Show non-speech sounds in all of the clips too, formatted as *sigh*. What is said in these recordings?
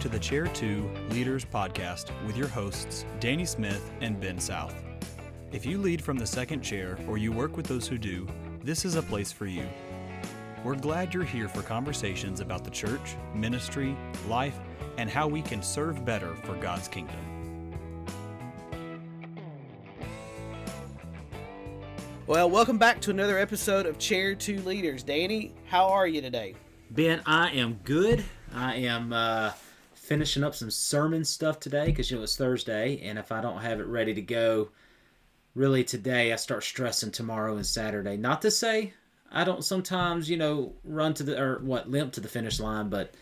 to the Chair 2 Leaders Podcast with your hosts, Danny Smith and Ben South. If you lead from the second chair or you work with those who do, this is a place for you. We're glad you're here for conversations about the church, ministry, life, and how we can serve better for God's kingdom. Well, welcome back to another episode of Chair 2 Leaders. Danny, how are you today? Ben, I am good. I am uh, finishing up some sermon stuff today because you know it's Thursday, and if I don't have it ready to go, really today, I start stressing tomorrow and Saturday. Not to say I don't sometimes, you know, run to the or what limp to the finish line, but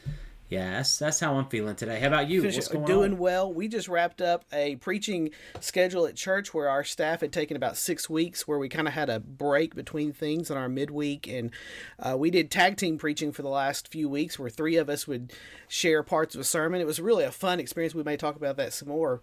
yeah, that's, that's how I'm feeling today. How about you? What's going doing on? well. We just wrapped up a preaching schedule at church where our staff had taken about six weeks, where we kind of had a break between things in our midweek, and uh, we did tag team preaching for the last few weeks, where three of us would share parts of a sermon. It was really a fun experience. We may talk about that some more.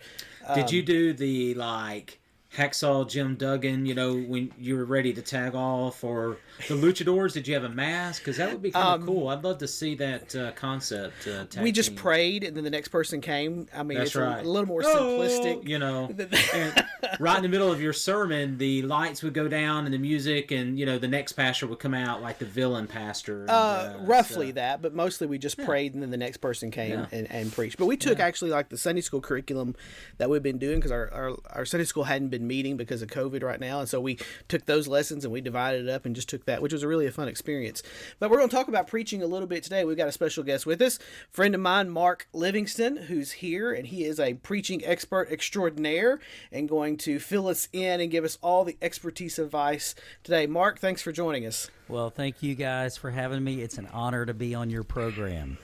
Did you do the like hacksaw Jim Duggan? You know, when you were ready to tag off, or the luchadors? Did you have a mask? Because that would be kind of cool. I'd love to see that uh, concept. Uh, Um, we just team. prayed, and then the next person came. I mean, That's it's a- right. a, little more Oh, simplistic. you know. *laughs* right in the middle of your sermon, the lights would go down and the music, and you know the next pastor would come out like the villain pastor. and, Uh, roughly so- that, but mostly we just prayed and then the next person came Yeah. and, and preached. But we took actually like the Sunday school curriculum that we've been doing because our, our, our Sunday school hadn't been meeting because of COVID right now. And so we took those lessons and we divided it up and just took that, which was a really a fun experience. But we're going to talk about preaching a little bit today. We've got a special guest with us, friend of mine, Mark Livingston, who's here and he is a preaching expert extraordinaire and going to fill us in and give us all the expertise advice today. Mark, thanks for joining us. Well, thank you guys for having me. It's an honor to be on your program.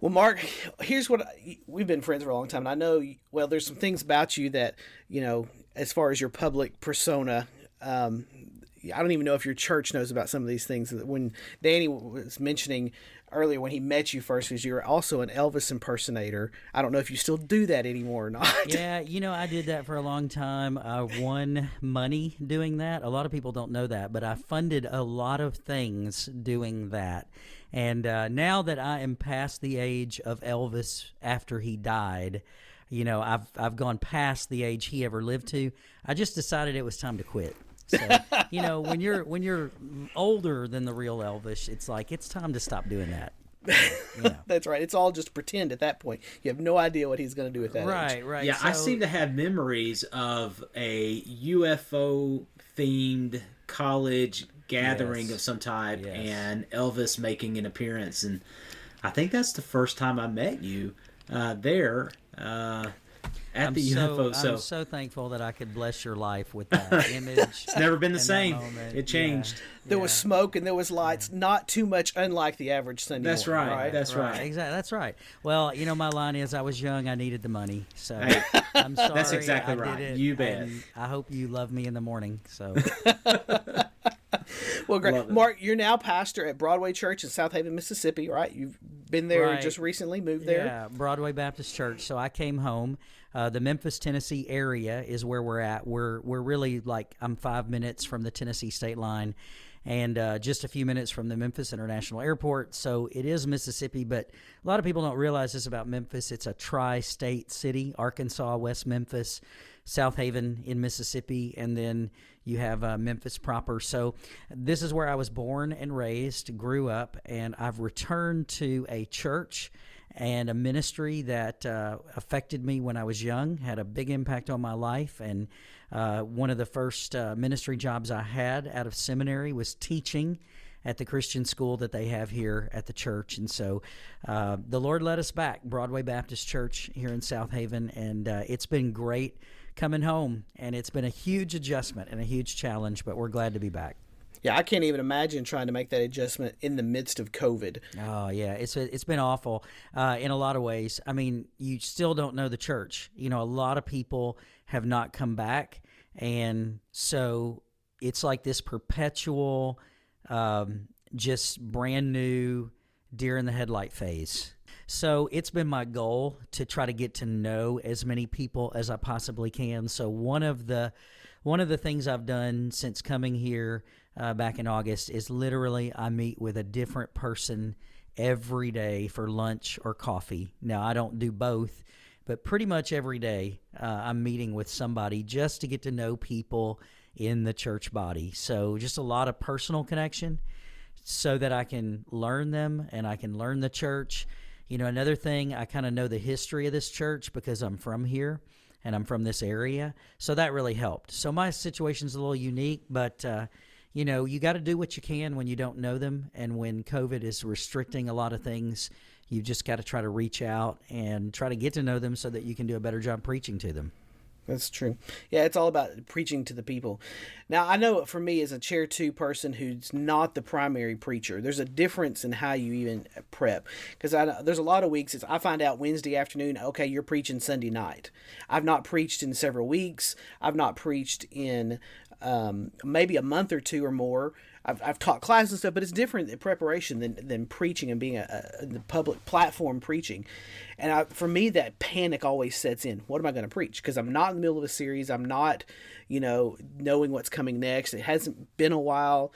Well, Mark, here's what I, we've been friends for a long time, and I know. Well, there's some things about you that you know, as far as your public persona. Um, I don't even know if your church knows about some of these things. When Danny was mentioning earlier when he met you first, because you were also an Elvis impersonator. I don't know if you still do that anymore or *laughs* not. Yeah, you know, I did that for a long time. I won money doing that. A lot of people don't know that, but I funded a lot of things doing that. And uh, now that I am past the age of Elvis after he died, you know, I've I've gone past the age he ever lived to. I just decided it was time to quit. So, you know, when you're when you're older than the real Elvis, it's like it's time to stop doing that. *laughs* That's right. It's all just pretend at that point. You have no idea what he's going to do at that age. Right, right. Yeah, I seem to have memories of a UFO themed college gathering Yes. of some type Yes. and Elvis making an appearance. And I think that's the first time I met you uh, there uh, at I'm the so, UFO. So, I'm so thankful that I could bless your life with that *laughs* image. it's never been the same. It changed. Yeah, There yeah. was smoke and there was lights. Not too much unlike the average Sunday. That's morning, right. That's right. Exactly. That's right. Well, you know, my line is, I was young, I needed the money. So Hey, *laughs* I'm sorry. that's exactly I did right. it, You bet. and I hope you love me in the morning. So *laughs* Well, great. Mark, you're now pastor at Broadway Church in Southaven, Mississippi, right? You've been there Right. just recently, moved there. Yeah, Broadway Baptist Church. So I came home. Uh, the Memphis, Tennessee area is where we're at. We're we're really like I'm five minutes from the Tennessee state line, and uh, just a few minutes from the Memphis International Airport. So it is Mississippi, but a lot of people don't realize this about Memphis. It's a tri-state city: Arkansas, West Memphis, Southaven in Mississippi, and then you have uh, Memphis proper. So this is where I was born and raised, grew up, and I've returned to a church and a ministry that uh, affected me when I was young, had a big impact on my life. And uh, one of the first uh, ministry jobs I had out of seminary was teaching at the Christian school that they have here at the church. And so uh, the Lord led us back, Broadway Baptist Church here in Southaven, and uh, it's been great coming home. And it's been a huge adjustment and a huge challenge, but we're glad to be back. Yeah, I can't even imagine trying to make that adjustment in the midst of COVID. Oh yeah, it's it's been awful uh, in a lot of ways. I mean, you still don't know the church. You know, a lot of people have not come back, and so it's like this perpetual, um, just brand new deer in the headlight phase. So it's been my goal to try to get to know as many people as I possibly can. So one of the one of the things I've done since coming here uh, back in August is literally I meet with a different person every day for lunch or coffee. Now, I don't do both, but pretty much every day uh, I'm meeting with somebody just to get to know people in the church body. So, just a lot of personal connection so that I can learn them and I can learn the church. You know, another thing, I kind of know the history of this church because I'm from here and I'm from this area. So that really helped. So my situation's a little unique, but uh, you know, you got to do what you can when you don't know them. And when COVID is restricting a lot of things, you've just got to try to reach out and try to get to know them so that you can do a better job preaching to them. That's true. Yeah, it's all about preaching to the people. Now, I know for me as a chair two person who's not the primary preacher, there's a difference in how you even prep. Because there's a lot of weeks I find out Wednesday afternoon, okay, you're preaching Sunday night. I've not preached in several weeks. I've not preached in um, maybe a month or two or more. I've, I've taught classes and stuff, but it's different in preparation than, than preaching and being a, a the public platform preaching. And I, for me, that panic always sets in. What am I going to preach? Because I'm not in the middle of a series. I'm not, you know, knowing what's coming next. It hasn't been a while.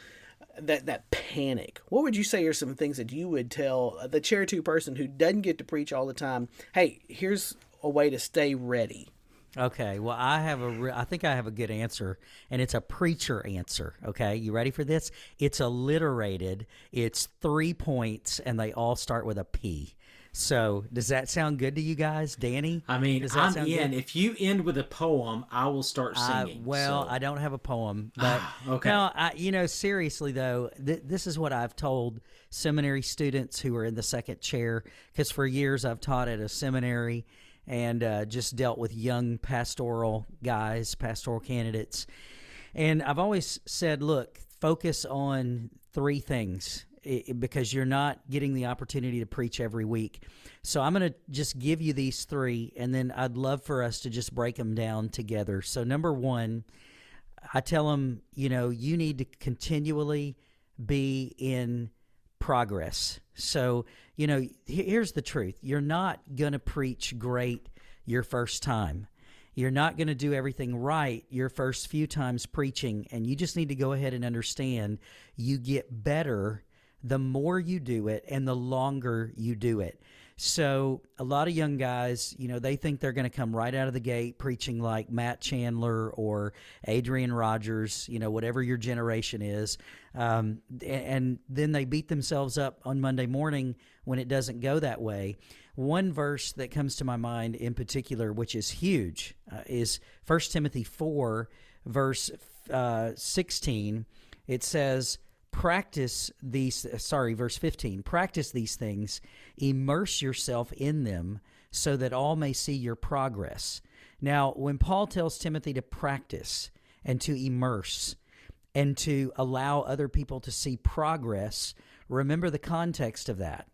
That that panic. What would you say are some things that you would tell the chair two person who doesn't get to preach all the time? Hey, here's a way to stay ready. Okay, well, I have a, re- I think I have a good answer, and it's a preacher answer. Okay, you ready for this? It's alliterated. It's three points, and they all start with a P. So, does that sound good to you guys, Danny? I mean, does I'm in. Good? If you end with a poem, I will start singing. Uh, well, so. I don't have a poem, but okay. No, I, you know, seriously though, th- this is what I've told seminary students who are in the second chair because for years I've taught at a seminary and uh, just dealt with young pastoral guys, pastoral candidates. And I've always said, look, focus on three things because you're not getting the opportunity to preach every week. So I'm going to just give you these three, and then I'd love for us to just break them down together. So, number one, I tell them, you know, you need to continually be in progress. So, you know, here's the truth you're not going to preach great your first time. You're not going to do everything right your first few times preaching, and you just need to go ahead and understand you get better the more you do it and the longer you do it. So a lot of young guys, you know, they think they're going to come right out of the gate preaching like Matt Chandler or Adrian Rogers, you know, whatever your generation is, um, and then they beat themselves up on Monday morning when it doesn't go that way. One verse that comes to my mind in particular, which is huge, uh, is First Timothy four, verse uh, sixteen. It says practice these sorry verse 15 practice these things immerse yourself in them so that all may see your progress. Now when paul tells timothy to practice and to immerse and to allow other people to see progress remember the context of that.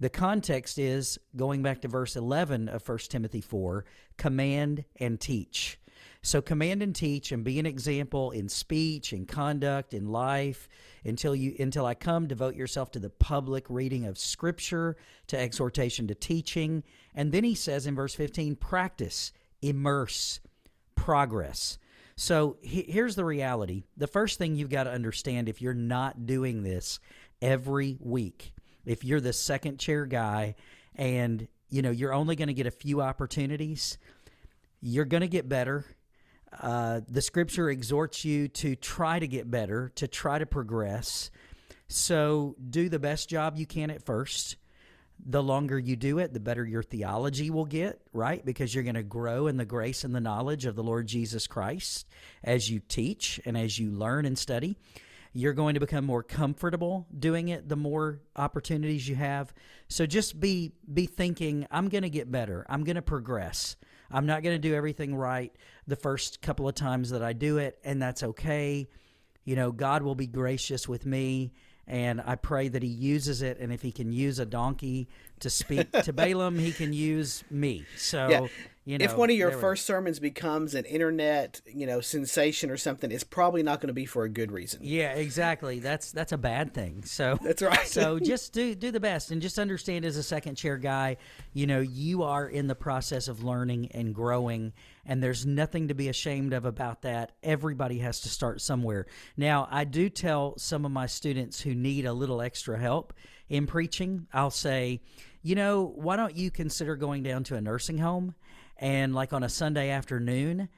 The context is going back to verse 11 of 1 timothy 4 command and teach so command and teach and be an example in speech, in conduct, in life until you until I come devote yourself to the public reading of scripture, to exhortation to teaching. And then he says in verse 15, practice, immerse, progress. So he, here's the reality. The first thing you've got to understand if you're not doing this every week, if you're the second chair guy and you know you're only going to get a few opportunities, you're going to get better uh, the scripture exhorts you to try to get better, to try to progress. So do the best job you can at first. The longer you do it, the better your theology will get, right? Because you're going to grow in the grace and the knowledge of the Lord Jesus Christ as you teach and as you learn and study. You're going to become more comfortable doing it the more opportunities you have. So just be be thinking, I'm going to get better. I'm going to progress. I'm not going to do everything right the first couple of times that I do it, and that's okay. You know, God will be gracious with me, and I pray that He uses it. And if He can use a donkey to speak *laughs* to Balaam, He can use me. So, yeah. You know, if one of your first sermons becomes an internet, you know, sensation or something, it's probably not going to be for a good reason. Yeah, exactly. That's that's a bad thing. So *laughs* that's right. so just do do the best and just understand as a second chair guy, you know, you are in the process of learning and growing, and there's nothing to be ashamed of about that. Everybody has to start somewhere. Now, I do tell some of my students who need a little extra help in preaching, I'll say, you know, why don't you consider going down to a nursing home and, like, on a Sunday afternoon,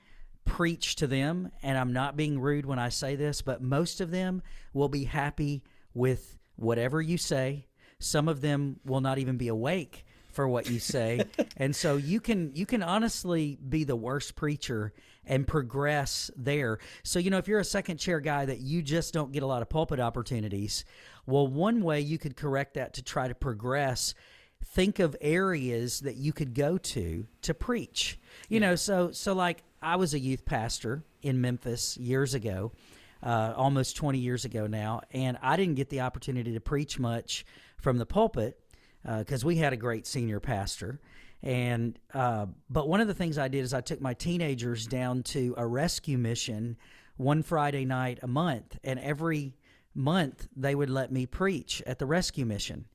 preach to them? And I'm not being rude when I say this, but most of them will be happy with whatever you say. Some of them will not even be awake for what you say. *laughs* and so you can you can honestly be the worst preacher and progress there. So you know if you're a second chair guy that you just don't get a lot of pulpit opportunities, well one way you could correct that to try to progress think of areas that you could go to to preach. You know, so so like I was a youth pastor in Memphis years ago. Uh, almost 20 years ago now, and I didn't get the opportunity to preach much from the pulpit because uh, we had a great senior pastor. And uh, but one of the things I did is I took my teenagers down to a rescue mission one Friday night a month, and every month they would let me preach at the rescue mission.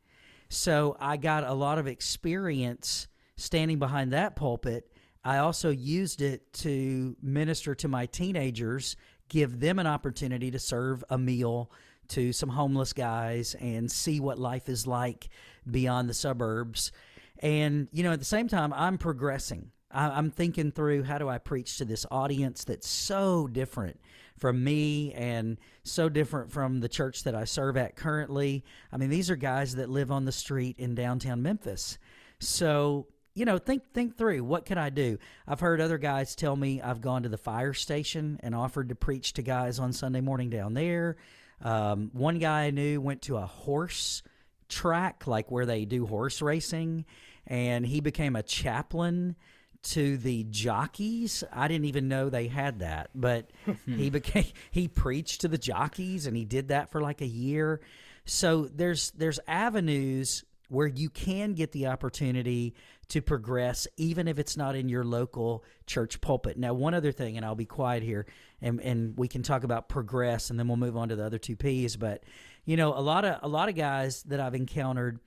So I got a lot of experience standing behind that pulpit. I also used it to minister to my teenagers, give them an opportunity to serve a meal to some homeless guys and see what life is like beyond the suburbs. And, you know, at the same time, I'm progressing. I'm thinking through how do I preach to this audience that's so different from me and so different from the church that I serve at currently. I mean, these are guys that live on the street in downtown Memphis. So, you know, think think through what can I do? I've heard other guys tell me I've gone to the fire station and offered to preach to guys on Sunday morning down there. Um, one guy I knew went to a horse track, like where they do horse racing, and he became a chaplain to the jockeys. I didn't even know they had that, but *laughs* he became he preached to the jockeys and he did that for like a year. So there's there's avenues where you can get the opportunity to progress even if it's not in your local church pulpit. Now, one other thing and I'll be quiet here and and we can talk about progress and then we'll move on to the other two P's, but you know, a lot of a lot of guys that I've encountered,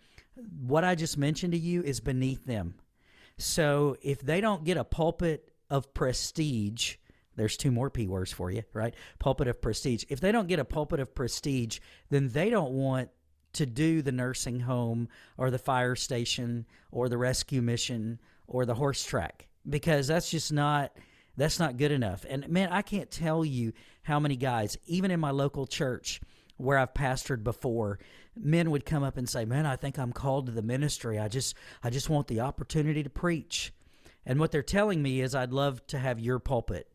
what I just mentioned to you is beneath them. So if they don't get a pulpit of prestige, there's two more P words for you, right? Pulpit of prestige. If they don't get a pulpit of prestige, then they don't want to do the nursing home or the fire station or the rescue mission or the horse track because that's just not that's not good enough. And man, I can't tell you how many guys, even in my local church, where I've pastored before, men would come up and say, "Man, I think I'm called to the ministry. I just I just want the opportunity to preach." And what they're telling me is, "I'd love to have your pulpit."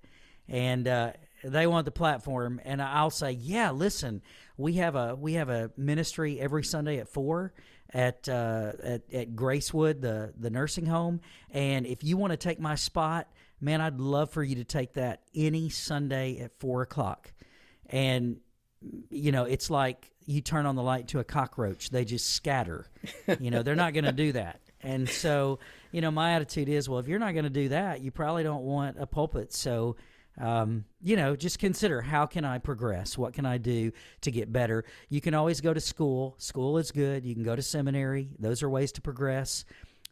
And uh, they want the platform, and I'll say, "Yeah, listen, we have a we have a ministry every Sunday at four at uh, at, at Gracewood, the the nursing home, and if you want to take my spot, man, I'd love for you to take that any Sunday at four o'clock." And you know, it's like you turn on the light to a cockroach; they just scatter. you know, they're not going to do that. And so, you know, my attitude is, well, if you're not going to do that, you probably don't want a pulpit. So, um, you know, just consider how can I progress? What can I do to get better? You can always go to school. School is good. You can go to seminary. Those are ways to progress.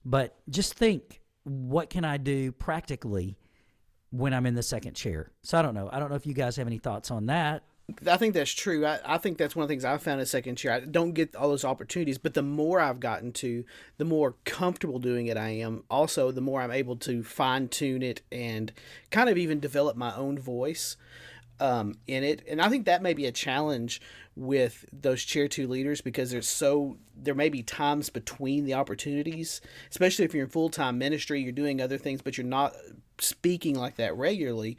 But just think, what can I do practically when I'm in the second chair? So I don't know. I don't know if you guys have any thoughts on that. I think that's true. I, I think that's one of the things I've found in second chair. I don't get all those opportunities, but the more I've gotten to, the more comfortable doing it I am. Also, the more I'm able to fine tune it and kind of even develop my own voice um, in it. And I think that may be a challenge with those chair two leaders because there's so there may be times between the opportunities, especially if you're in full time ministry, you're doing other things, but you're not speaking like that regularly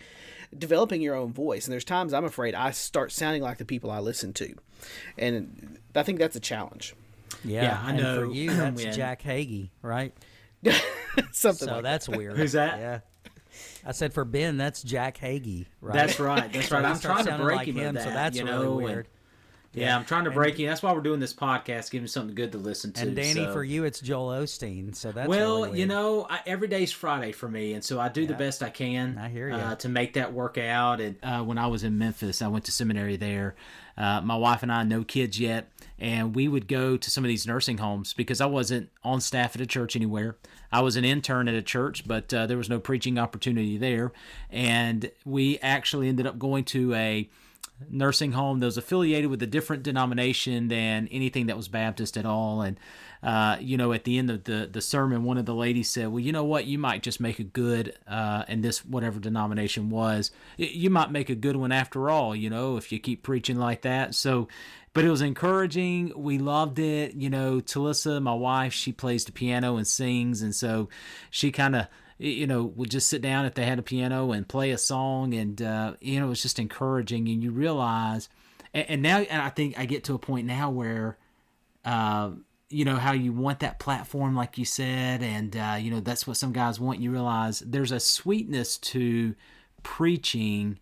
developing your own voice. And there's times I'm afraid I start sounding like the people I listen to, and I think that's a challenge. Yeah, yeah I know. for you, *clears throat* that's Jack Hagee, right? *laughs* Something. So like that's that. weird. Who's that? Yeah. I said for Ben, that's Jack Hagee, right? That's right. That's right. I'm trying to break like him, him that, so that's you really weird. And, yeah, I'm trying to break you. That's why we're doing this podcast, giving something good to listen to. And Danny, so. for you, it's Joel Osteen. So that's well, really you know, I, every day's Friday for me, and so I do yeah. the best I can. I hear you uh, to make that work out. And uh, when I was in Memphis, I went to seminary there. Uh, my wife and I, no kids yet, and we would go to some of these nursing homes because I wasn't on staff at a church anywhere. I was an intern at a church, but uh, there was no preaching opportunity there, and we actually ended up going to a nursing home that was affiliated with a different denomination than anything that was Baptist at all. And, uh, you know, at the end of the, the sermon, one of the ladies said, Well, you know what? You might just make a good, uh, and this, whatever denomination was, you might make a good one after all, you know, if you keep preaching like that. So, but it was encouraging. We loved it. You know, Talissa, my wife, she plays the piano and sings. And so she kind of, you know, would just sit down if they had a piano and play a song. And, uh, you know, it was just encouraging. And you realize, and, and now, and I think I get to a point now where, uh, you know how you want that platform like you said and uh, you know that's what some guys want you realize there's a sweetness to preaching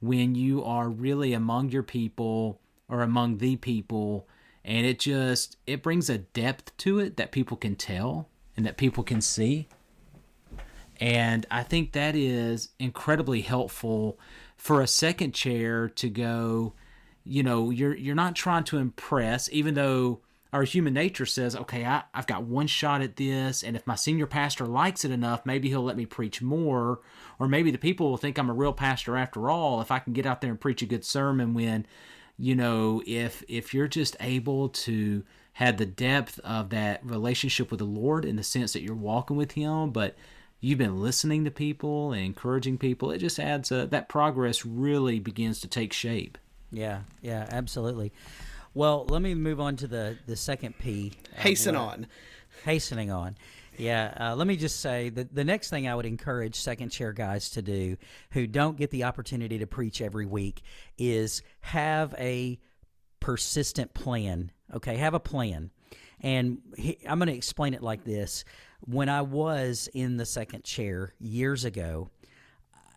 when you are really among your people or among the people and it just it brings a depth to it that people can tell and that people can see and i think that is incredibly helpful for a second chair to go you know you're you're not trying to impress even though our human nature says okay I, i've got one shot at this and if my senior pastor likes it enough maybe he'll let me preach more. Or maybe the people will think i'm a real pastor after all if i can get out there and preach a good sermon when you know if if you're just able to have the depth of that relationship with the lord in the sense that you're walking with him but you've been listening to people and encouraging people it just adds a, that progress really begins to take shape yeah yeah absolutely well let me move on to the the second p hasten on hastening on yeah, uh, let me just say that the next thing I would encourage second chair guys to do who don't get the opportunity to preach every week is have a persistent plan. Okay, have a plan. And he, I'm going to explain it like this. When I was in the second chair years ago,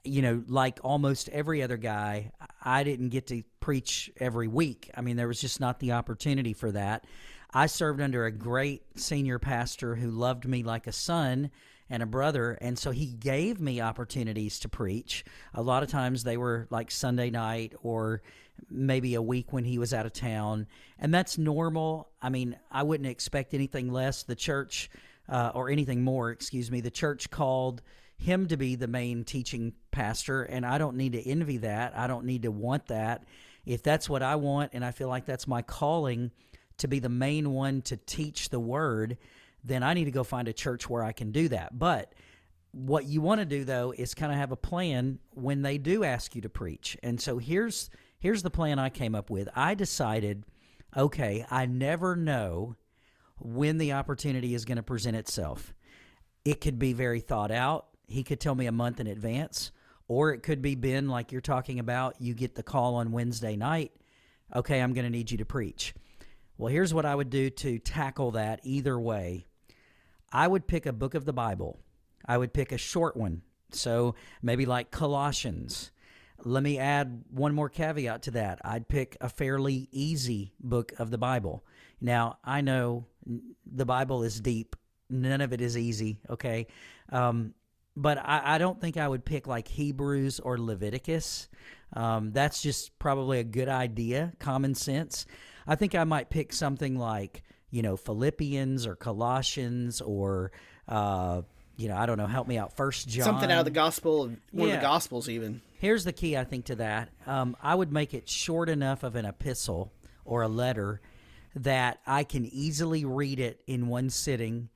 you know, like almost every other guy, I didn't get to preach every week. I mean, there was just not the opportunity for that. I served under a great senior pastor who loved me like a son and a brother. And so he gave me opportunities to preach. A lot of times they were like Sunday night or maybe a week when he was out of town. And that's normal. I mean, I wouldn't expect anything less. The church, uh, or anything more, excuse me, the church called him to be the main teaching pastor. And I don't need to envy that. I don't need to want that. If that's what I want and I feel like that's my calling, to be the main one to teach the word, then I need to go find a church where I can do that. But what you want to do though is kind of have a plan when they do ask you to preach. And so here's here's the plan I came up with. I decided, okay, I never know when the opportunity is going to present itself. It could be very thought out. He could tell me a month in advance, or it could be Ben like you're talking about, you get the call on Wednesday night, okay, I'm going to need you to preach. Well, here's what I would do to tackle that either way. I would pick a book of the Bible. I would pick a short one. So maybe like Colossians. Let me add one more caveat to that. I'd pick a fairly easy book of the Bible. Now, I know the Bible is deep, none of it is easy, okay? Um, but I, I, don't think I would pick like Hebrews or Leviticus. Um, that's just probably a good idea, common sense. I think I might pick something like you know Philippians or Colossians or uh, you know I don't know. Help me out. First John. Something out of the gospel, one yeah. of the gospels, even. Here's the key, I think, to that. Um, I would make it short enough of an epistle or a letter that I can easily read it in one sitting,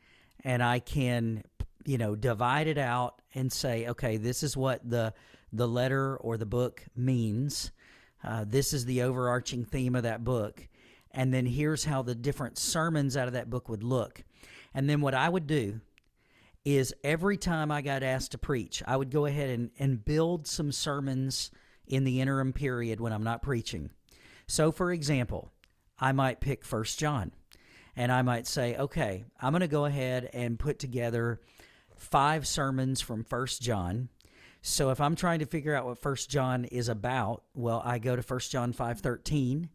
and I can you know divide it out and say, okay, this is what the the letter or the book means. Uh, this is the overarching theme of that book and then here's how the different sermons out of that book would look. And then what I would do is every time I got asked to preach, I would go ahead and, and build some sermons in the interim period when I'm not preaching. So, for example, I might pick First John and I might say, okay, I'm going to go ahead and put together five sermons from First John. So if I'm trying to figure out what First John is about, well, I go to First John 5:13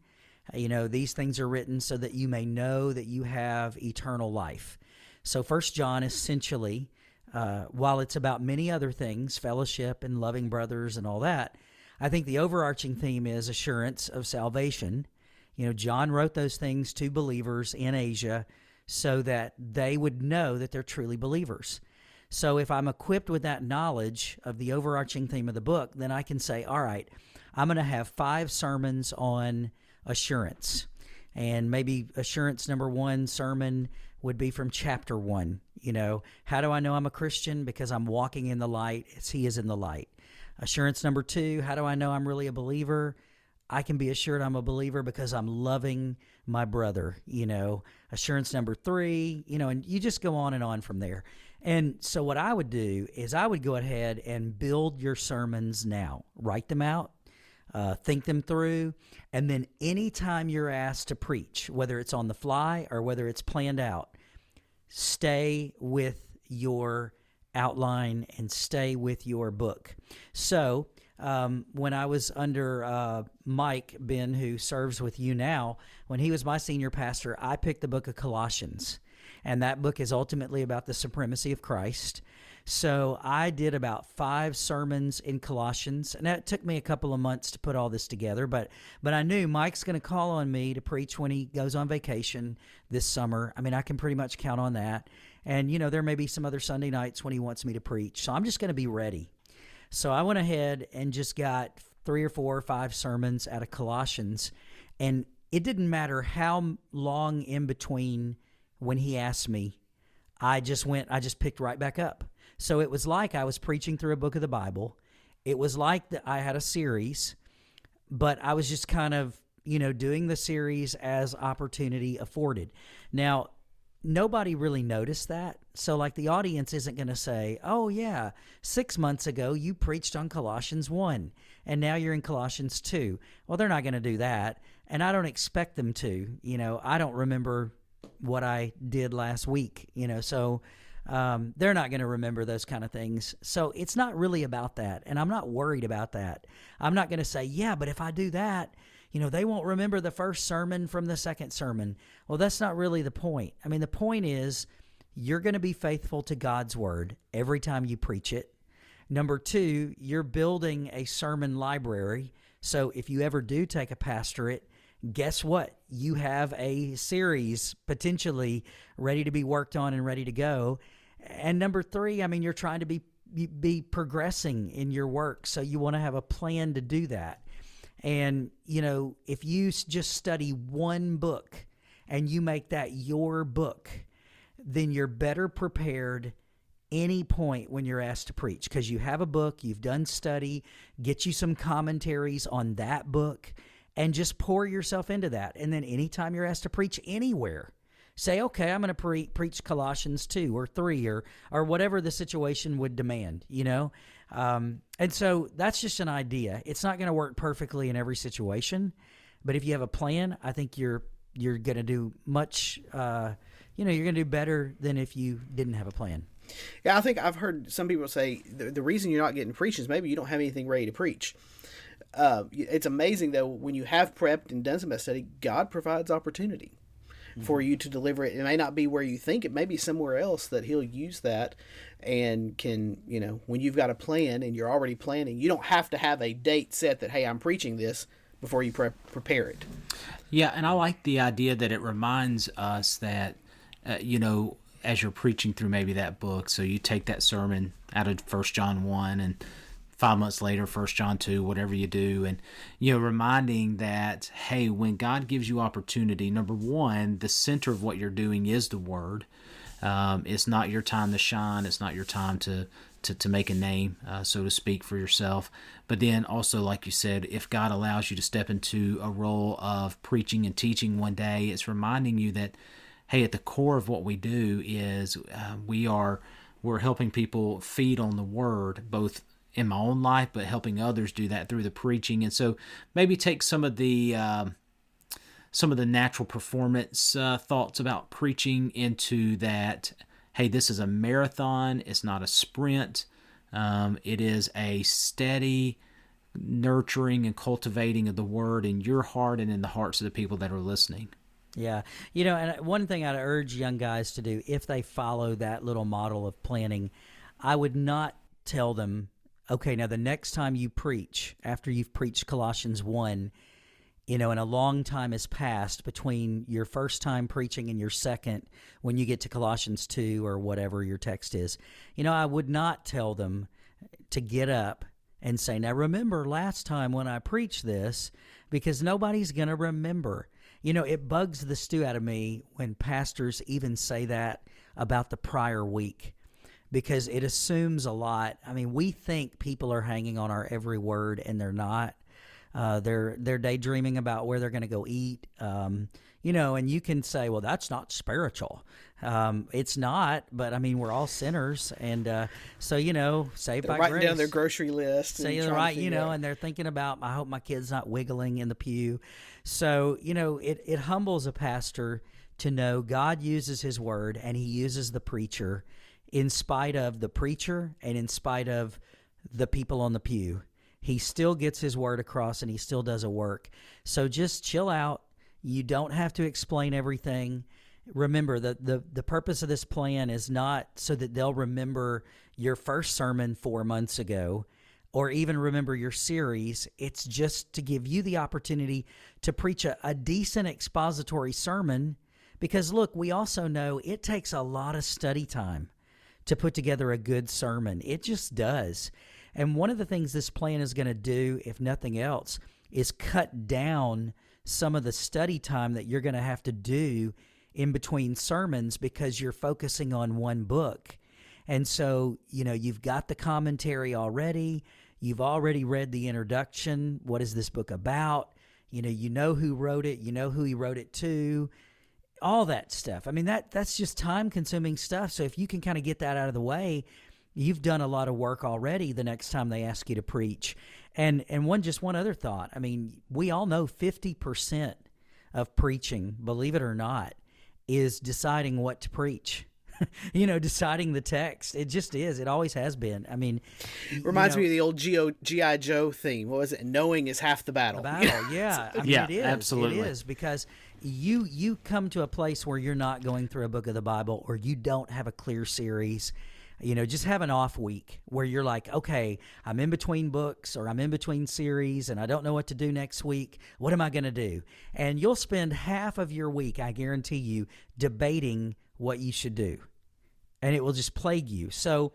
you know, these things are written so that you may know that you have eternal life. So, First John essentially, uh, while it's about many other things, fellowship and loving brothers and all that, I think the overarching theme is assurance of salvation. You know, John wrote those things to believers in Asia so that they would know that they're truly believers. So if I'm equipped with that knowledge of the overarching theme of the book, then I can say, all right, I'm going to have five sermons on assurance. And maybe assurance number one sermon would be from chapter one. You know, how do I know I'm a Christian? Because I'm walking in the light as He is in the light. Assurance number two, how do I know I'm really a believer? I can be assured I'm a believer because I'm loving my brother, you know. Assurance number three, you know, and you just go on and on from there. And so, what I would do is I would go ahead and build your sermons now, write them out, uh, think them through, and then anytime you're asked to preach, whether it's on the fly or whether it's planned out, stay with your outline and stay with your book. So, um, when I was under uh, Mike Ben, who serves with you now, when he was my senior pastor, I picked the book of Colossians. And that book is ultimately about the supremacy of Christ. So I did about five sermons in Colossians, and that took me a couple of months to put all this together. But but I knew Mike's going to call on me to preach when he goes on vacation this summer. I mean, I can pretty much count on that. And you know, there may be some other Sunday nights when he wants me to preach, so I'm just going to be ready. So I went ahead and just got three or four or five sermons out of Colossians, and it didn't matter how long in between when he asked me, I just went, I just picked right back up. So it was like I was preaching through a book of the Bible. It was like that I had a series, but I was just kind of, you know, doing the series as opportunity afforded. Now, nobody really noticed that. So, like, the audience isn't going to say, oh, yeah, six months ago you preached on Colossians 1, and now you're in Colossians 2. Well, they're not going to do that. And I don't expect them to. You know, I don't remember what I did last week, you know, so um, they're not going to remember those kind of things. So it's not really about that. And I'm not worried about that. I'm not going to say, yeah, but if I do that, you know, they won't remember the first sermon from the second sermon. Well, that's not really the point. I mean, the point is you're going to be faithful to God's word every time you preach it. Number two, you're building a sermon library. So if you ever do take a pastorate, guess what? You have a series potentially ready to be worked on and ready to go. And number three, I mean, you're trying to be be progressing in your work, so you want to have a plan to do that. And you know, if you just study one book and you make that your book, then you're better prepared any point when you're asked to preach because you have a book, you've done study, get you some commentaries on that book and just pour yourself into that. And then anytime you're asked to preach anywhere, say, okay, I'm going to pre- preach Colossians 2 or 3 or, or whatever the situation would demand, you know? Um, and so that's just an idea. It's not going to work perfectly in every situation, but if you have a plan, I think you're you're going to do much. Uh, you know, you're going to do better than if you didn't have a plan. Yeah, I think I've heard some people say the, the reason you're not getting preached is maybe you don't have anything ready to preach uh, it's amazing though when you have prepped and done some study, God provides opportunity mm-hmm. for you to deliver it. It may not be where you think; it may be somewhere else that He'll use that, and can you know when you've got a plan and you're already planning, you don't have to have a date set that hey, I'm preaching this before you pre- prepare it. Yeah, and I like the idea that it reminds us that uh, you know as you're preaching through maybe that book, so you take that sermon out of First John one and five months later, First John 2, whatever you do. And, you know, reminding that, hey, when God gives you opportunity, number one, the center of what you're doing is the Word. Um, it's not your time to shine. It's not your time to to, to make a name, uh, so to speak, for yourself. But then also, like you said, if God allows you to step into a role of preaching and teaching one day, it's reminding you that, hey, at the core of what we do is uh, we are we're helping people feed on the Word, both in my own life, but helping others do that through the preaching. And so maybe take some of the um, some of the natural performance uh, thoughts about preaching into that. Hey, this is a marathon. It's not a sprint. Um, it is a steady nurturing and cultivating of the word in your heart and in the hearts of the people that are listening. Yeah. You know, and one thing I'd urge young guys to do if they follow that little model of planning, I would not tell them okay, now the next time you preach, after you've preached Colossians 1, you know, and a long time has passed between your first time preaching and your second when you get to Colossians 2 or whatever your text is. You know, I would not tell them to get up and say, Now remember last time when I preached this, because nobody's going to remember. You know, it bugs the stew out of me when pastors even say that about the prior week because it assumes a lot. I mean, we think people are hanging on our every word and they're not. Uh, they're they're daydreaming about where they're going to go eat. Um, you know, and you can say, well, that's not spiritual. Um, it's not, but I mean, we're all sinners, and uh, so you know, saved they're by writing grace. down their grocery list. And the right, you know, out- and they're thinking about. I hope my kid's not wiggling in the pew. So you know, it it humbles a pastor to know God uses His word, and He uses the preacher, in spite of the preacher and in spite of the people on the pew. He still gets His word across, and He still does a work. So just chill out. You don't have to explain everything remember that the the purpose of this plan is not so that they'll remember your first sermon 4 months ago or even remember your series it's just to give you the opportunity to preach a, a decent expository sermon because look we also know it takes a lot of study time to put together a good sermon it just does and one of the things this plan is going to do if nothing else is cut down some of the study time that you're going to have to do in between sermons because you're focusing on one book. And so, you know, you've got the commentary already. You've already read the introduction. What is this book about? You know, you know who wrote it, you know who he wrote it to, all that stuff. I mean, that that's just time consuming stuff. So if you can kind of get that out of the way, you've done a lot of work already the next time they ask you to preach. And and one just one other thought. I mean, we all know 50% of preaching, believe it or not, is deciding what to preach. *laughs* you know, deciding the text. It just is. It always has been. I mean, y- Reminds you me of the old G.O. G.I. Joe theme. What was it? Knowing is half the battle. the *laughs* battle. Yeah, I mean, Yeah, it is. absolutely. It is because you you come to a place where you're not going through a book of the Bible, or you don't have a clear series. You know, just have an off week where you're like, okay, I'm in between books or I'm in between series and I don't know what to do next week. What am I going to do? And you'll spend half of your week, I guarantee you, debating what you should do and it will just plague you. So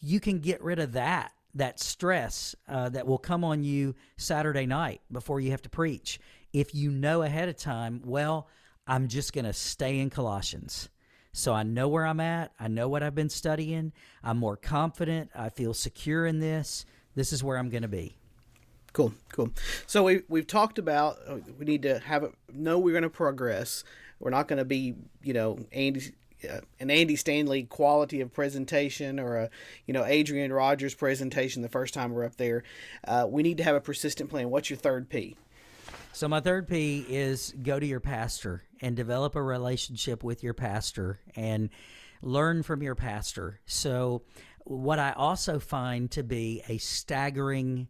you can get rid of that that stress uh, that will come on you Saturday night before you have to preach. If you know ahead of time, well, I'm just going to stay in Colossians. So I know where I'm at. I know what I've been studying. I'm more confident. I feel secure in this. This is where I'm going to be. Cool, cool. So we we've talked about uh, we need to have it. Know we're going to progress. We're not going to be you know Andy. Uh, an Andy Stanley quality of presentation, or a you know Adrian Rogers presentation the first time we're up there. Uh, we need to have a persistent plan. What's your third P? So my third P is go to your pastor and develop a relationship with your pastor and learn from your pastor. So what I also find to be a staggering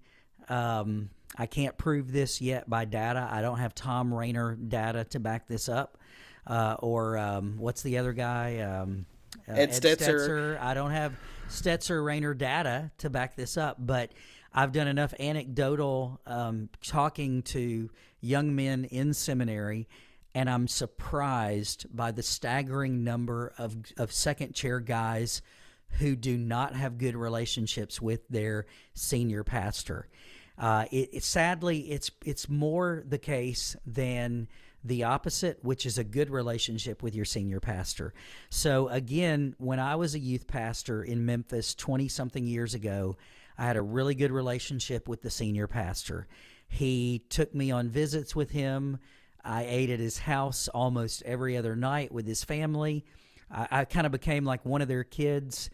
um, I can't prove this yet by data. I don't have Thom Rainer data to back this up. Uh, or um, what's the other guy? Um, uh, Ed Stetzer. Stetzer. I don't have Stetzer Rainer data to back this up, but I've done enough anecdotal um, talking to young men in seminary, and I'm surprised by the staggering number of, of second chair guys who do not have good relationships with their senior pastor. Uh, it, it, sadly, it's it's more the case than the opposite, which is a good relationship with your senior pastor. So again, when I was a youth pastor in Memphis 20 something years ago, I had a really good relationship with the senior pastor. He took me on visits with him. I ate at his house almost every other night with his family. I, I kind of became like one of their kids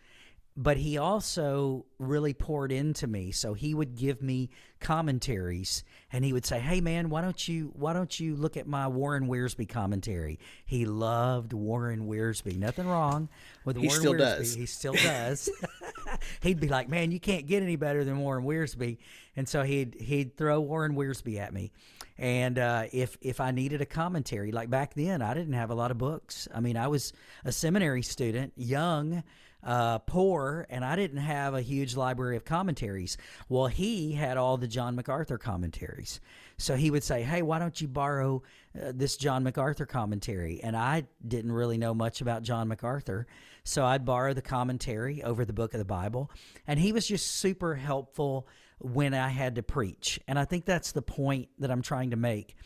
but he also really poured into me. So he would give me commentaries and he would say hey man why don't you why don't you look at my warren Wiersbe commentary? He loved warren Wiersbe. Nothing wrong with He warren still does. he still does. *laughs* He'd be like man you can't get any better than warren Wiersbe. And so he'd he'd throw warren Wiersbe at me. And uh, if if I needed a commentary, like back then, I didn't have a lot of books. I mean, I was a seminary student, young, uh, poor, and I didn't have a huge library of commentaries. Well, he had all the John MacArthur commentaries. So he would say, Hey, why don't you borrow uh, this John MacArthur commentary? And I didn't really know much about John MacArthur. So I'd borrow the commentary over the book of the Bible. And he was just super helpful when I had to preach. And I think that's the point that I'm trying to make.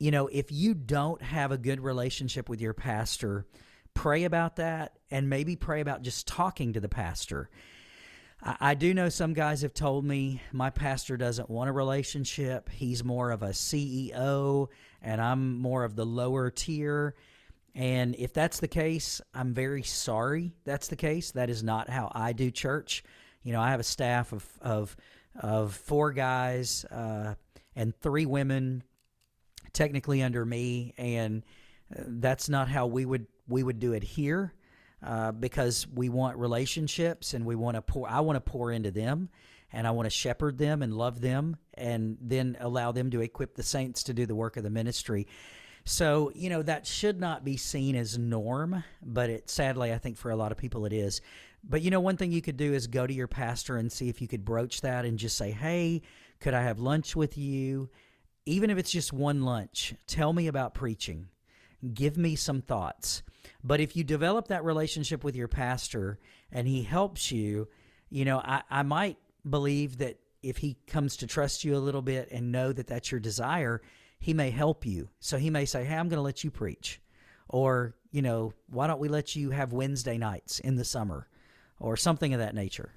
You know, if you don't have a good relationship with your pastor, pray about that and maybe pray about just talking to the pastor. I, I do know some guys have told me my pastor doesn't want a relationship. He's more of a CEO and I'm more of the lower tier. And if that's the case, I'm very sorry that's the case. That is not how I do church. You know, I have a staff of, of, of four guys uh, and three women technically under me. And uh, that's not how we would we would do it here uh, because we want relationships and we want to pour. I want to pour into them, and I want to shepherd them and love them, and then allow them to equip the saints to do the work of the ministry. So you know that should not be seen as norm, but it sadly I think for a lot of people it is. But you know one thing you could do is go to your pastor and see if you could broach that and just say, "Hey, could I have lunch with you?" Even if it's just one lunch, tell me about preaching. Give me some thoughts but if you develop that relationship with your pastor and he helps you, you know, I, I might believe that if he comes to trust you a little bit and know that that's your desire, he may help you. So he may say, Hey, I'm going to let you preach. Or, you know, why don't we let you have Wednesday nights in the summer or something of that nature?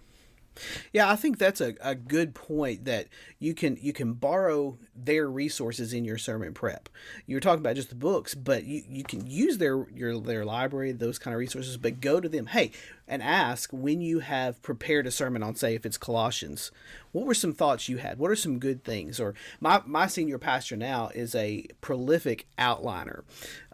Yeah, I think that's a, a good point that you can you can borrow their resources in your sermon prep. You're talking about just the books, but you, you can use their your their library, those kind of resources, but go to them, hey, and ask when you have prepared a sermon on say if it's Colossians, what were some thoughts you had? What are some good things? Or my my senior pastor now is a prolific outliner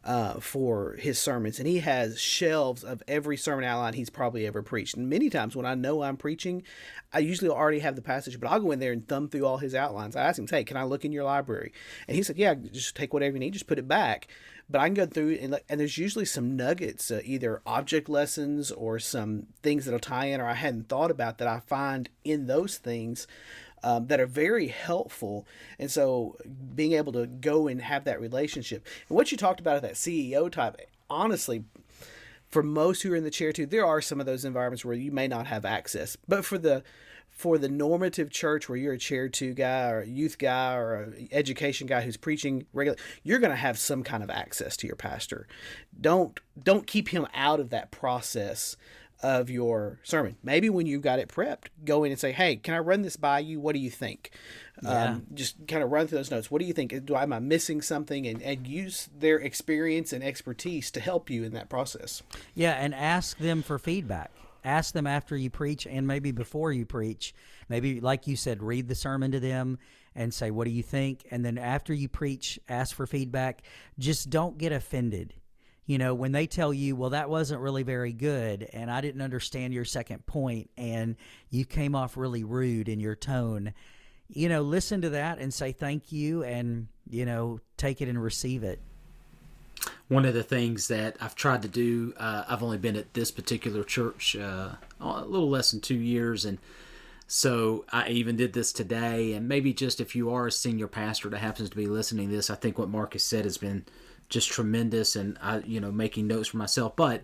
uh, for his sermons, and he has shelves of every sermon outline he's probably ever preached. And many times when I know I'm preaching, I usually already have the passage, but I'll go in there and thumb through all his outlines. I ask him, "Hey, can I look in your library?" And he said, "Yeah, just take whatever you need, just put it back." But I can go through and, look and there's usually some nuggets, uh, either object lessons or some things that'll tie in, or I hadn't thought about that I find in those things um, that are very helpful. And so being able to go and have that relationship. And what you talked about at that CEO type, honestly, for most who are in the chair two, there are some of those environments where you may not have access. But for the for the normative church where you're a chair two guy or a youth guy or an education guy who's preaching regularly, you're going to have some kind of access to your pastor don't don't keep him out of that process of your sermon. Maybe when you've got it prepped, go in and say, "Hey, can I run this by you? What do you think?" Yeah. Um, just kind of run through those notes. What do you think? Do I am I missing something? And and use their experience and expertise to help you in that process. Yeah, and ask them for feedback. Ask them after you preach, and maybe before you preach. Maybe, like you said, read the sermon to them and say, "What do you think?" And then after you preach, ask for feedback. Just don't get offended you know, when they tell you, well, that wasn't really very good, and I didn't understand your second point, and you came off really rude in your tone, you know, listen to that and say thank you and, you know, take it and receive it. One of the things that I've tried to do, uh, I've only been at this particular church uh, a little less than two years, and so I even did this today. And maybe just if you are a senior pastor that happens to be listening to this, I think what Marcus said has been just tremendous, and I, you know, making notes for myself. But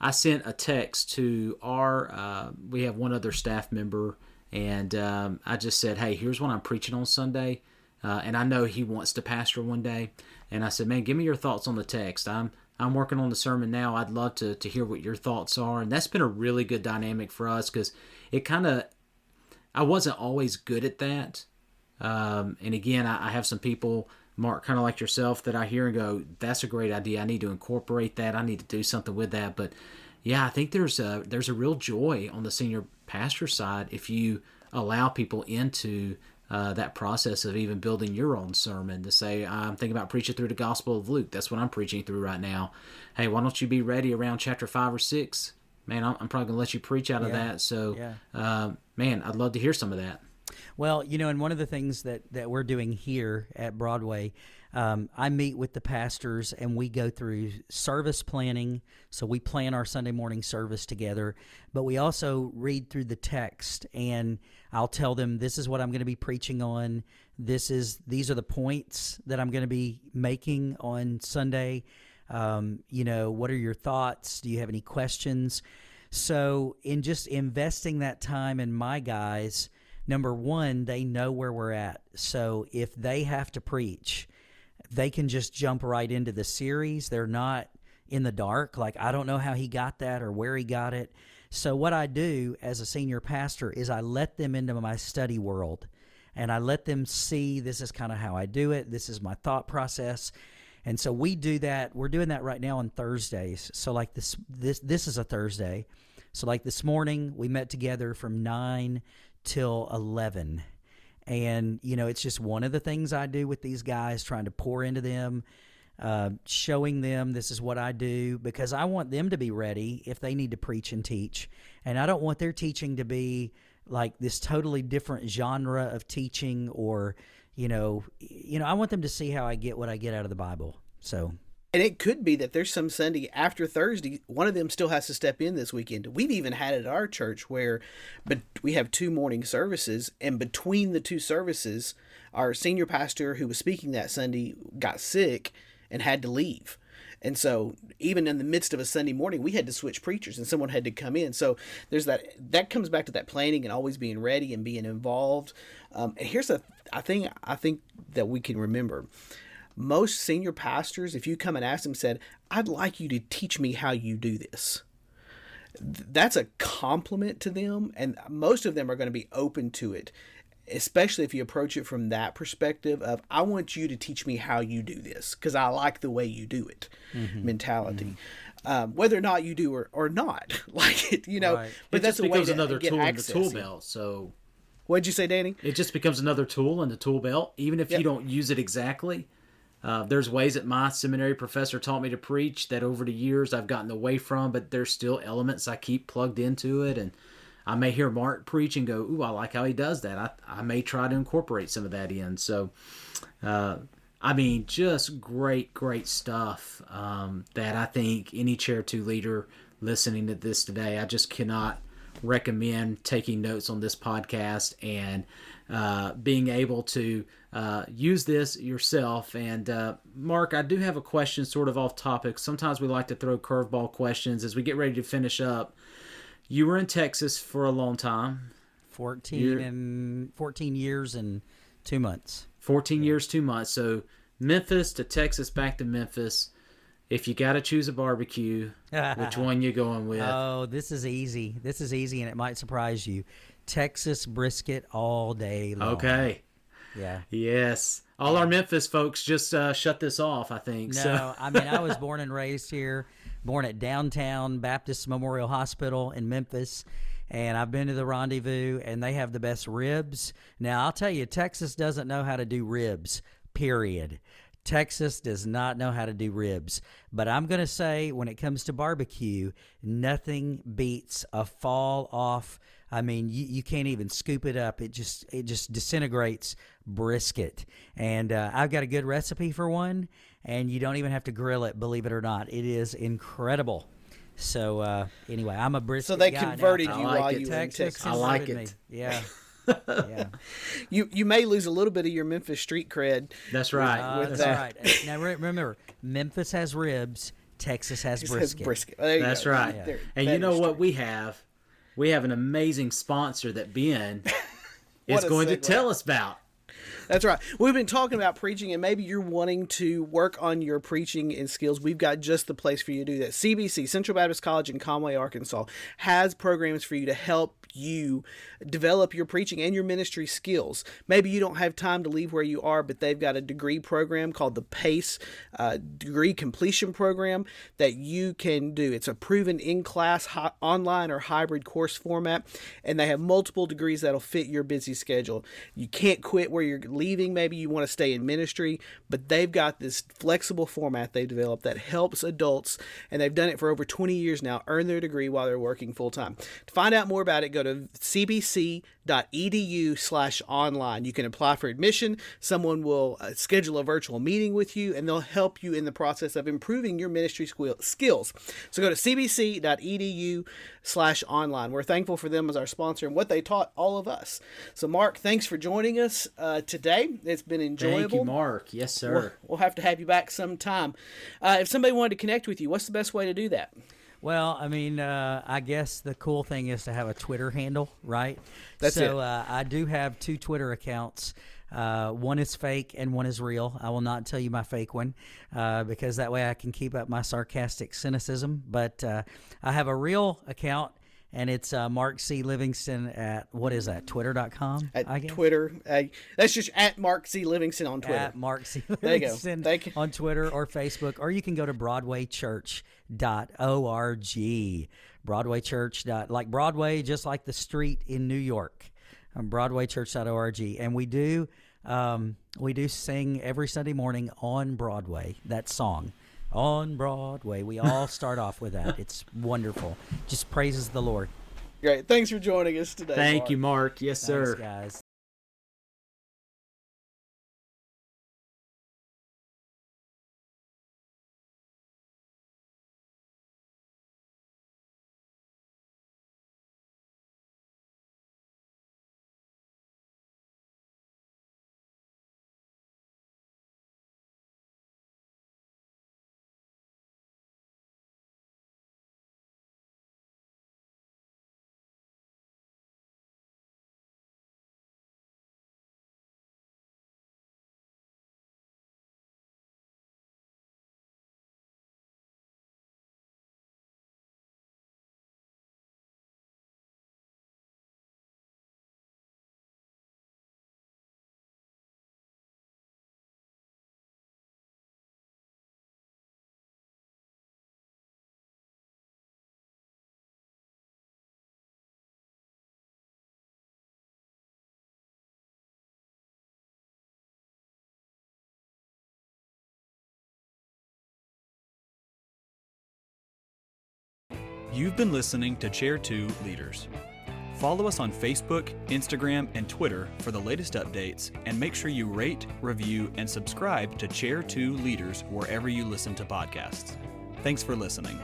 I sent a text to our. Uh, we have one other staff member, and um, I just said, "Hey, here's what I'm preaching on Sunday." Uh, and I know he wants to pastor one day. And I said, "Man, give me your thoughts on the text. I'm I'm working on the sermon now. I'd love to to hear what your thoughts are." And that's been a really good dynamic for us because it kind of I wasn't always good at that. Um, and again, I, I have some people Mark, kind of like yourself, that I hear and go, "That's a great idea. I need to incorporate that. I need to do something with that." But yeah, I think there's a there's a real joy on the senior pastor side if you allow people into uh, that process of even building your own sermon to say, I'm thinking about preaching through the Gospel of Luke. That's what I'm preaching through right now. Hey, why don't you be ready around chapter five or six? Man, I'm, I'm probably gonna let you preach out of yeah. that. So, yeah. um, man, I'd love to hear some of that. Well, you know, and one of the things that, that we're doing here at Broadway, um, I meet with the pastors and we go through service planning. So we plan our Sunday morning service together, but we also read through the text and I'll tell them this is what I'm going to be preaching on. This is these are the points that I'm going to be making on Sunday. Um, you know, what are your thoughts? Do you have any questions? So, in just investing that time in my guys, number one, they know where we're at. So, if they have to preach, they can just jump right into the series. They're not in the dark. Like, I don't know how he got that or where he got it. So, what I do as a senior pastor is I let them into my study world and I let them see this is kind of how I do it. This is my thought process. And so we do that. We're doing that right now on Thursdays. So like this this this is a Thursday. So like this morning we met together from 9 till 11 and, you know, it's just one of the things I do with these guys, trying to pour into them, uh, showing them this is what I do, because I want them to be ready if they need to preach and teach. And I don't want their teaching to be like this totally different genre of teaching or, you know, you know, I want them to see how I get what I get out of the Bible. So And it could be that there's some Sunday after Thursday, one of them still has to step in this weekend. We've even had it at our church where but we have two morning services and between the two services, our senior pastor who was speaking that Sunday got sick and had to leave. And so even in the midst of a Sunday morning, we had to switch preachers and someone had to come in. So there's that that comes back to that planning and always being ready and being involved. Um, and here's a I think I think that we can remember most senior pastors, if you come and ask them, said, I'd like you to teach me how you do this. That's a compliment to them, and most of them are going to be open to it, especially if you approach it from that perspective of, I want you to teach me how you do this because I like the way you do it Mm-hmm. mentality. Um, whether or not you do or, or not, *laughs* like it, you know, Right. but it that's just becomes another tool in the tool belt. So What'd you say, Danny? it just becomes another tool in the tool belt, even if Yep. you don't use it exactly. Uh, there's ways that my seminary professor taught me to preach that over the years I've gotten away from, but there's still elements I keep plugged into it. And I may hear Mark preach and go, Ooh, I like how he does that. I, I may try to incorporate some of that in. So, uh, I mean, just great, great stuff um, that I think any chair two leader listening to this today, I just cannot recommend taking notes on this podcast and uh, being able to uh, use this yourself. And uh, Mark, I do have a question sort of off topic. Sometimes we like to throw curveball questions as we get ready to finish up. You were in Texas for a long time, 14 You're- and 14 years and 2 months. 14 years, two months. So Memphis to Texas, back to Memphis. If you got to choose a barbecue, which *laughs* one you going with? Oh, this is easy. This is easy and it might surprise you. Texas brisket all day long. okay. Yeah. Yes. All our Memphis folks just uh, shut this off, I think. No, So I mean I was *laughs* born and raised here, born at downtown Baptist Memorial Hospital in Memphis, and I've been to the Rendezvous, and they have the best ribs. Now I'll tell you, Texas doesn't know how to do ribs. Period. Texas does not know how to do ribs. But I'm going to say, when it comes to barbecue, nothing beats a fall off. I mean, you, you can't even scoop it up. It just it just disintegrates brisket. And uh, I've got a good recipe for one, and you don't even have to grill it. Believe it or not, it is incredible. So uh, anyway, I'm a brisket. So they guy now. converted I you like while it. you were in Texas Texas. I like it. me. Yeah. yeah. *laughs* You you may lose a little bit of your Memphis street cred. that's right. Uh, With that's that. right. Now re- remember, Memphis has ribs. Texas has It says brisket. brisket. That's go. right. There- And that you know what true. we have? We have an amazing sponsor that Ben *laughs* is going to tell us about. That's right. We've been talking about preaching, and maybe you're wanting to work on your preaching and skills. We've got just the place for you to do that. CBC, Central Baptist College in Conway, Arkansas, has programs for you to help you develop your preaching and your ministry skills. Maybe you don't have time to leave where you are, but they've got a degree program called the PACE uh, Degree Completion Program that you can do. It's a proven in class, hi- online, or hybrid course format, and they have multiple degrees that'll fit your busy schedule. You can't quit where you're leaving. Maybe you want to stay in ministry, but they've got this flexible format they've developed that helps adults, and they've done it for over 20 years now, earn their degree while they're working full time. To find out more about it, go go to cbc.edu slash online. You can apply for admission. Someone will uh, schedule a virtual meeting with you, and they'll help you in the process of improving your ministry skills. So go to cbc.edu slash online. We're thankful for them as our sponsor and what they taught all of us. So, Mark, thanks for joining us uh, today. It's been enjoyable. Thank you, Mark. Yes, sir. We'll, we'll have to have you back sometime. Uh, if somebody wanted to connect with you, what's the best way to do that? Well, I mean, uh, I guess the cool thing is to have a Twitter handle, right? That's so, it. Uh, I do have two Twitter accounts. Uh, one is fake and one is real. I will not tell you my fake one uh, because that way I can keep up my sarcastic cynicism. But uh, I have a real account and it's uh, Mark C. Livingston at what is that? Twitter.com. At I guess? Twitter. Uh, that's just at Mark C. Livingston on Twitter. At Mark C. Livingston Thank you. on Twitter or Facebook, or you can go to BroadwayChurch.org. Broadway Church. dot, Like Broadway, just like the street in New York. Um, BroadwayChurch.org, and we do um, we do sing every Sunday morning on Broadway that song on Broadway. We all *laughs* start off with that. It's wonderful. Just praises the Lord. Great. Thanks for joining us today. Thank Mark. you, Mark. Yes, Thanks, sir. guys. You've been listening to Chair 2 Leaders. Follow us on Facebook, Instagram, and Twitter for the latest updates, and make sure you rate, review, and subscribe to Chair 2 Leaders wherever you listen to podcasts. Thanks for listening.